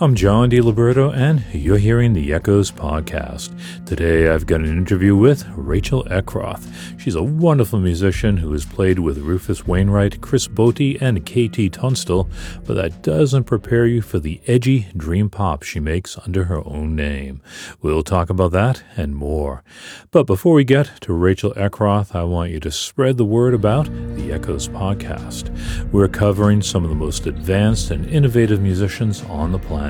I'm John DiLiberto, and you're hearing the Echoes podcast. Today, I've got an interview with Rachel Eckroth. She's a wonderful musician who has played with Rufus Wainwright, Chris Botti, and KT Tunstall, but that doesn't prepare you for the edgy dream pop she makes under her own name. We'll talk about that and more. But before we get to Rachel Eckroth, I want you to spread the word about the Echoes podcast. We're covering some of the most advanced and innovative musicians on the planet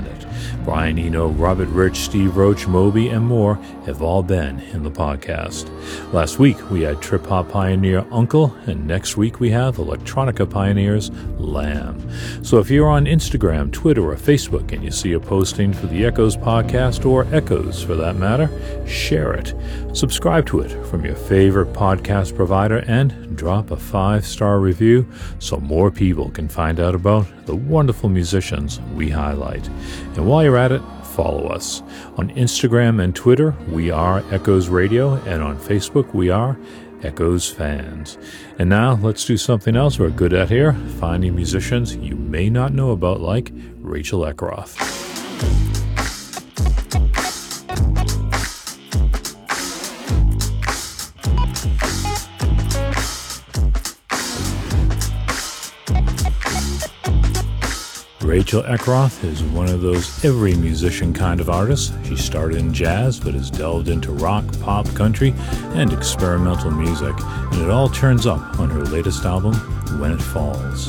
Brian Eno, Robert Rich, Steve Roach, Moby, and more have all been in the podcast. Last week we had trip hop pioneer UNKLE, and next week we have electronica pioneers Lamb. So if you're on Instagram, Twitter, or Facebook and you see a posting for the Echoes podcast, or Echoes for that matter, share it. Subscribe to it from your favorite podcast provider and drop a five star review so more people can find out about the wonderful musicians we highlight. And while you're at it, follow us. On Instagram and Twitter, we are Echoes Radio, and on Facebook, we are Echoes Fans. And now let's do something else we're good at here finding musicians you may not know about, like Rachel Eckroth. Rachel Eckroth is one of those every musician kind of artists. She started in jazz but has delved into rock, pop, country, and experimental music, and it all turns up on her latest album, When It Falls.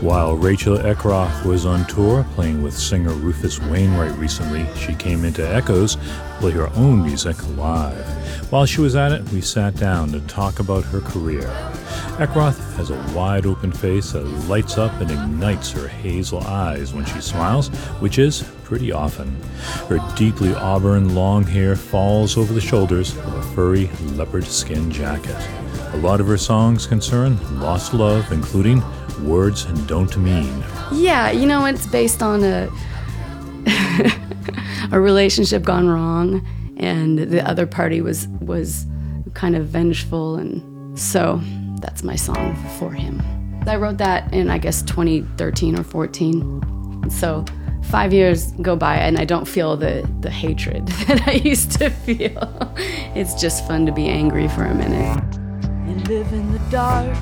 While Rachel Eckroth was on tour playing with singer Rufus Wainwright recently, she came into Echoes to play her own music live. While she was at it, we sat down to talk about her career. Eckroth has a wide open face that lights up and ignites her hazel eyes when she smiles, which is pretty often. Her deeply auburn long hair falls over the shoulders of a furry leopard skin jacket. A lot of her songs concern lost love, including words don't mean. Yeah, you know, it's based on a a relationship gone wrong and the other party was was kind of vengeful and so that's my song for him. I wrote that in I guess 2013 or 14. So 5 years go by and I don't feel the the hatred that I used to feel. It's just fun to be angry for a minute. You live in the dark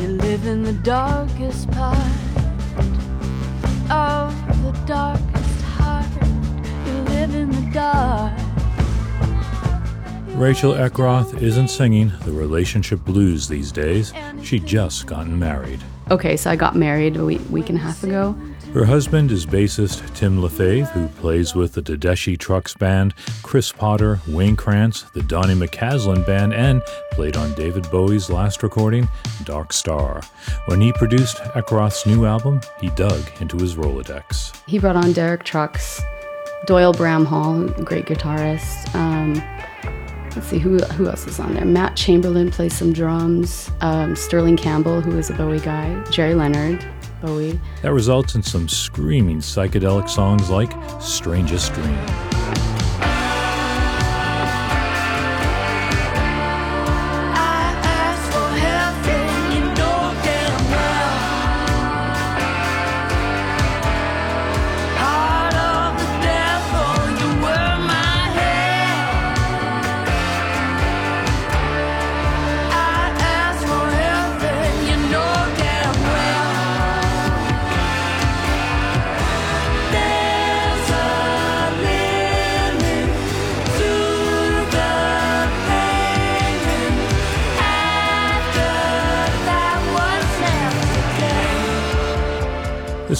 you live in the darkest part of the darkest heart. You live in the dark. Rachel Eckroth isn't singing the relationship blues these days. She just gotten married. Okay, so I got married a week, week and a half ago. Her husband is bassist Tim Lefebvre, who plays with the Tedeschi Trucks Band, Chris Potter, Wayne Krantz, the Donny McCaslin Band, and played on David Bowie's last recording, Dark Star. When he produced Eckroth's new album, he dug into his Rolodex. He brought on Derek Trucks, Doyle Bramhall, great guitarist. Um, let's see who who else is on there. Matt Chamberlain plays some drums. Um, Sterling Campbell, who is a Bowie guy. Gerry Leonard, Bowie. That results in some screaming psychedelic songs like Strangest Dream.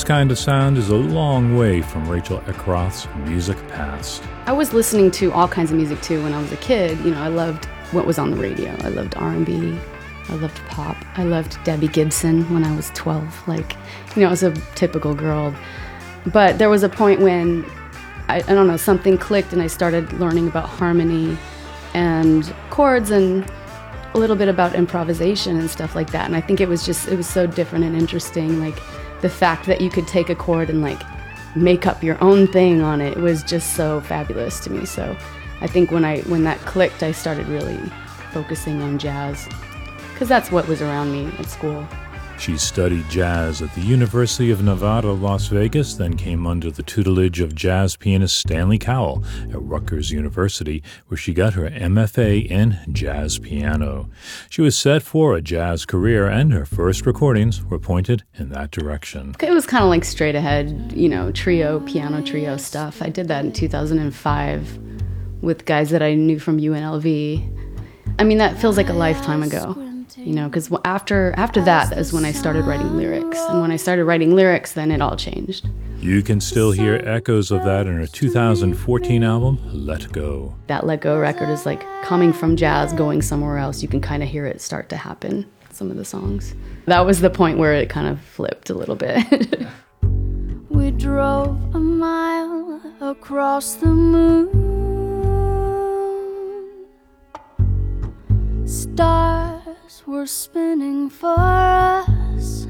This kind of sound is a long way from Rachel Eckroth's music past. I was listening to all kinds of music too when I was a kid. You know, I loved what was on the radio. I loved R&B. I loved pop. I loved Debbie Gibson when I was 12. Like, you know, I was a typical girl. But there was a point when I, I don't know, something clicked and I started learning about harmony and chords and a little bit about improvisation and stuff like that. And I think it was just, it was so different and interesting. Like the fact that you could take a chord and like make up your own thing on it was just so fabulous to me. So I think when I, when that clicked, I started really focusing on jazz because that's what was around me at school. She studied jazz at the University of Nevada, Las Vegas, then came under the tutelage of jazz pianist Stanley Cowell at Rutgers University, where she got her MFA in jazz piano. She was set for a jazz career, and her first recordings were pointed in that direction. It was kind of like straight ahead, you know, trio, piano trio stuff. I did that in 2005 with guys that I knew from UNLV. I mean, that feels like a lifetime ago you know because after after that is when i started writing lyrics. And when i started writing lyrics then it all changed. You can still hear echoes of that in her 2014 album let go. That let go record is like coming from jazz going somewhere else. You can kind of hear it start to happen some of the songs. That was the point where it kind of flipped a little bit. We drove a mile across the moon. Stars were spinning for us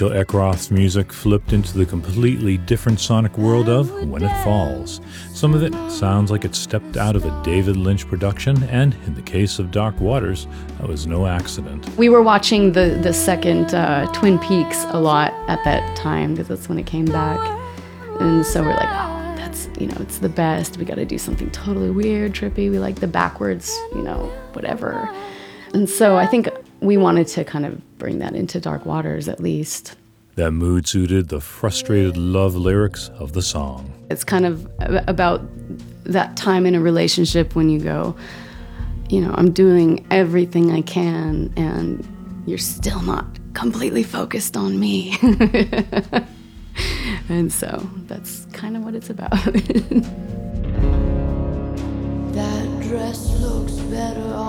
Rachel Eckroth's music flipped into the completely different sonic world of When It Falls. Some of it sounds like it stepped out of a David Lynch production, and in the case of Dark Waters, that was no accident. We were watching the, the second uh, Twin Peaks a lot at that time because that's when it came back. And so we're like, oh, that's, you know, it's the best. We got to do something totally weird, trippy. We like the backwards, you know, whatever. And so I think we wanted to kind of bring that into Dark Waters at least. That mood suited the frustrated love lyrics of the song. It's kind of about that time in a relationship when you go, you know, I'm doing everything I can and you're still not completely focused on me. and so that's kind of what it's about. that dress looks better on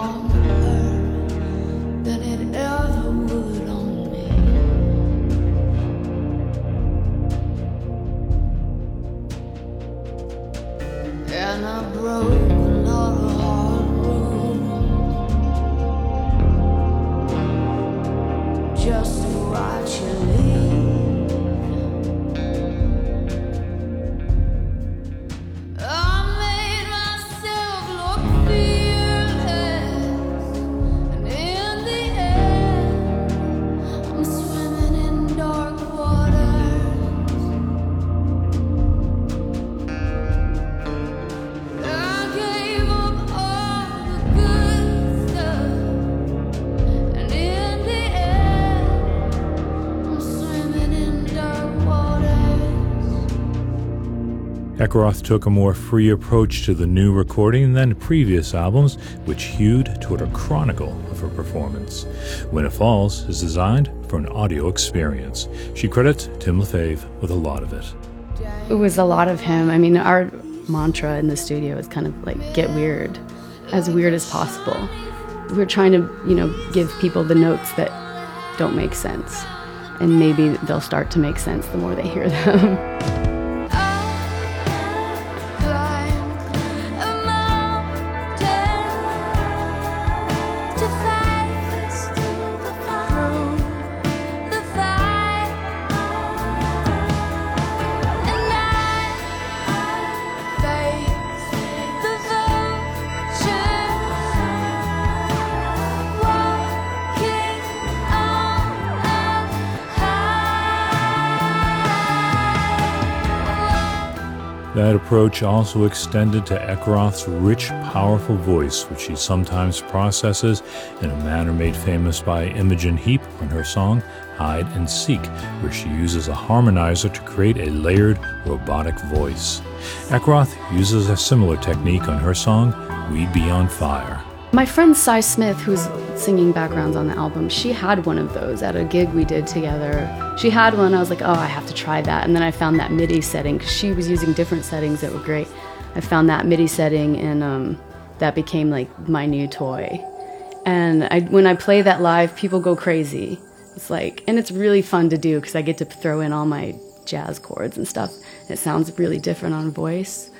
Eckroth took a more free approach to the new recording than previous albums, which hewed toward a chronicle of her performance. When It Falls is designed for an audio experience. She credits Tim Lefebvre with a lot of it. It was a lot of him. I mean, our mantra in the studio is kind of like get weird, as weird as possible. We're trying to, you know, give people the notes that don't make sense. And maybe they'll start to make sense the more they hear them. That approach also extended to Eckroth's rich, powerful voice, which she sometimes processes in a manner made famous by Imogen Heap on her song Hide and Seek, where she uses a harmonizer to create a layered, robotic voice. Eckroth uses a similar technique on her song We'd Be on Fire. My friend Sy Smith, who's singing backgrounds on the album, she had one of those at a gig we did together. She had one, I was like, oh, I have to try that. And then I found that MIDI setting because she was using different settings that were great. I found that MIDI setting and um, that became like my new toy. And I, when I play that live, people go crazy. It's like, and it's really fun to do because I get to throw in all my jazz chords and stuff. It sounds really different on voice.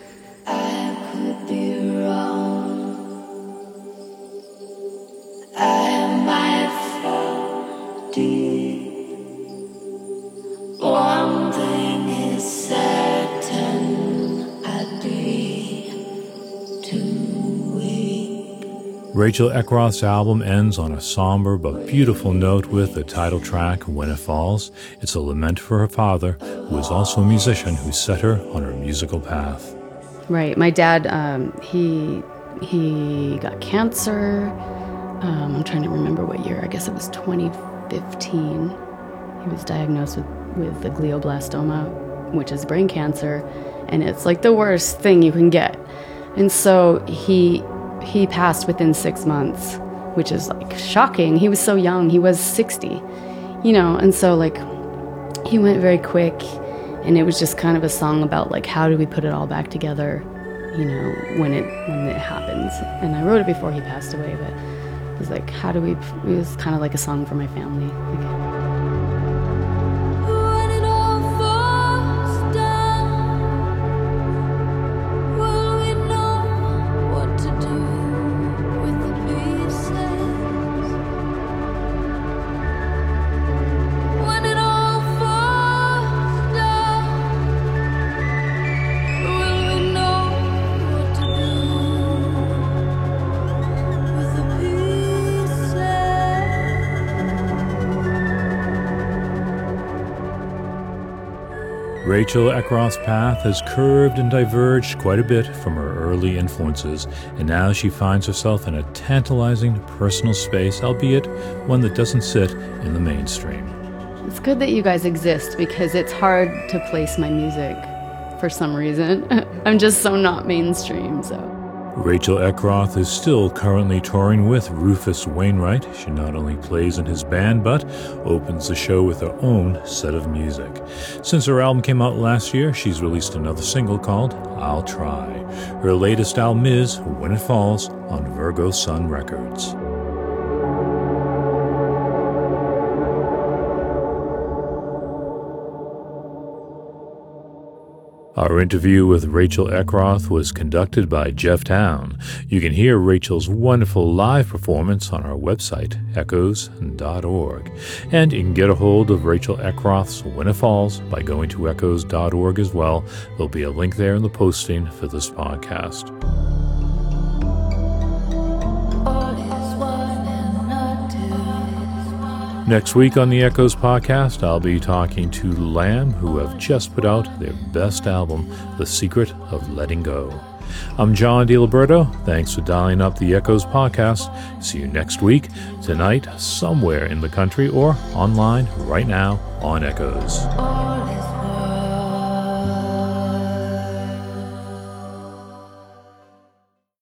Rachel Eckroth's album ends on a somber but beautiful note with the title track, When It Falls. It's a lament for her father, who is also a musician who set her on her musical path. Right. My dad, um, he he got cancer. Um, I'm trying to remember what year. I guess it was 2015. He was diagnosed with with the glioblastoma, which is brain cancer, and it's like the worst thing you can get. And so he he passed within six months, which is like shocking. He was so young. He was 60, you know. And so like he went very quick and it was just kind of a song about like how do we put it all back together you know when it when it happens and i wrote it before he passed away but it was like how do we it was kind of like a song for my family Rachel Eckroth's path has curved and diverged quite a bit from her early influences, and now she finds herself in a tantalizing personal space, albeit one that doesn't sit in the mainstream. it's good that you guys exist because it's hard to place my music for some reason i'm just so not mainstream so Rachel Eckroth is still currently touring with Rufus Wainwright. She not only plays in his band, but opens the show with her own set of music. Since her album came out last year, she's released another single called I'll Try. Her latest album is When It Falls on Virgo Sun Records. Our interview with Rachel Eckroth was conducted by Jeff Towne. You can hear Rachel's wonderful live performance on our website, echoes.org. And you can get a hold of Rachel Eckroth's It Falls by going to echoes.org as well. There'll be a link there in the posting for this podcast. Next week on the Echoes podcast, I'll be talking to Lamb, who have just put out their best album, The Secret of Letting Go. I'm John DiLiberto. Thanks for dialing up the Echoes podcast. See you next week, tonight, somewhere in the country, or online right now on Echoes.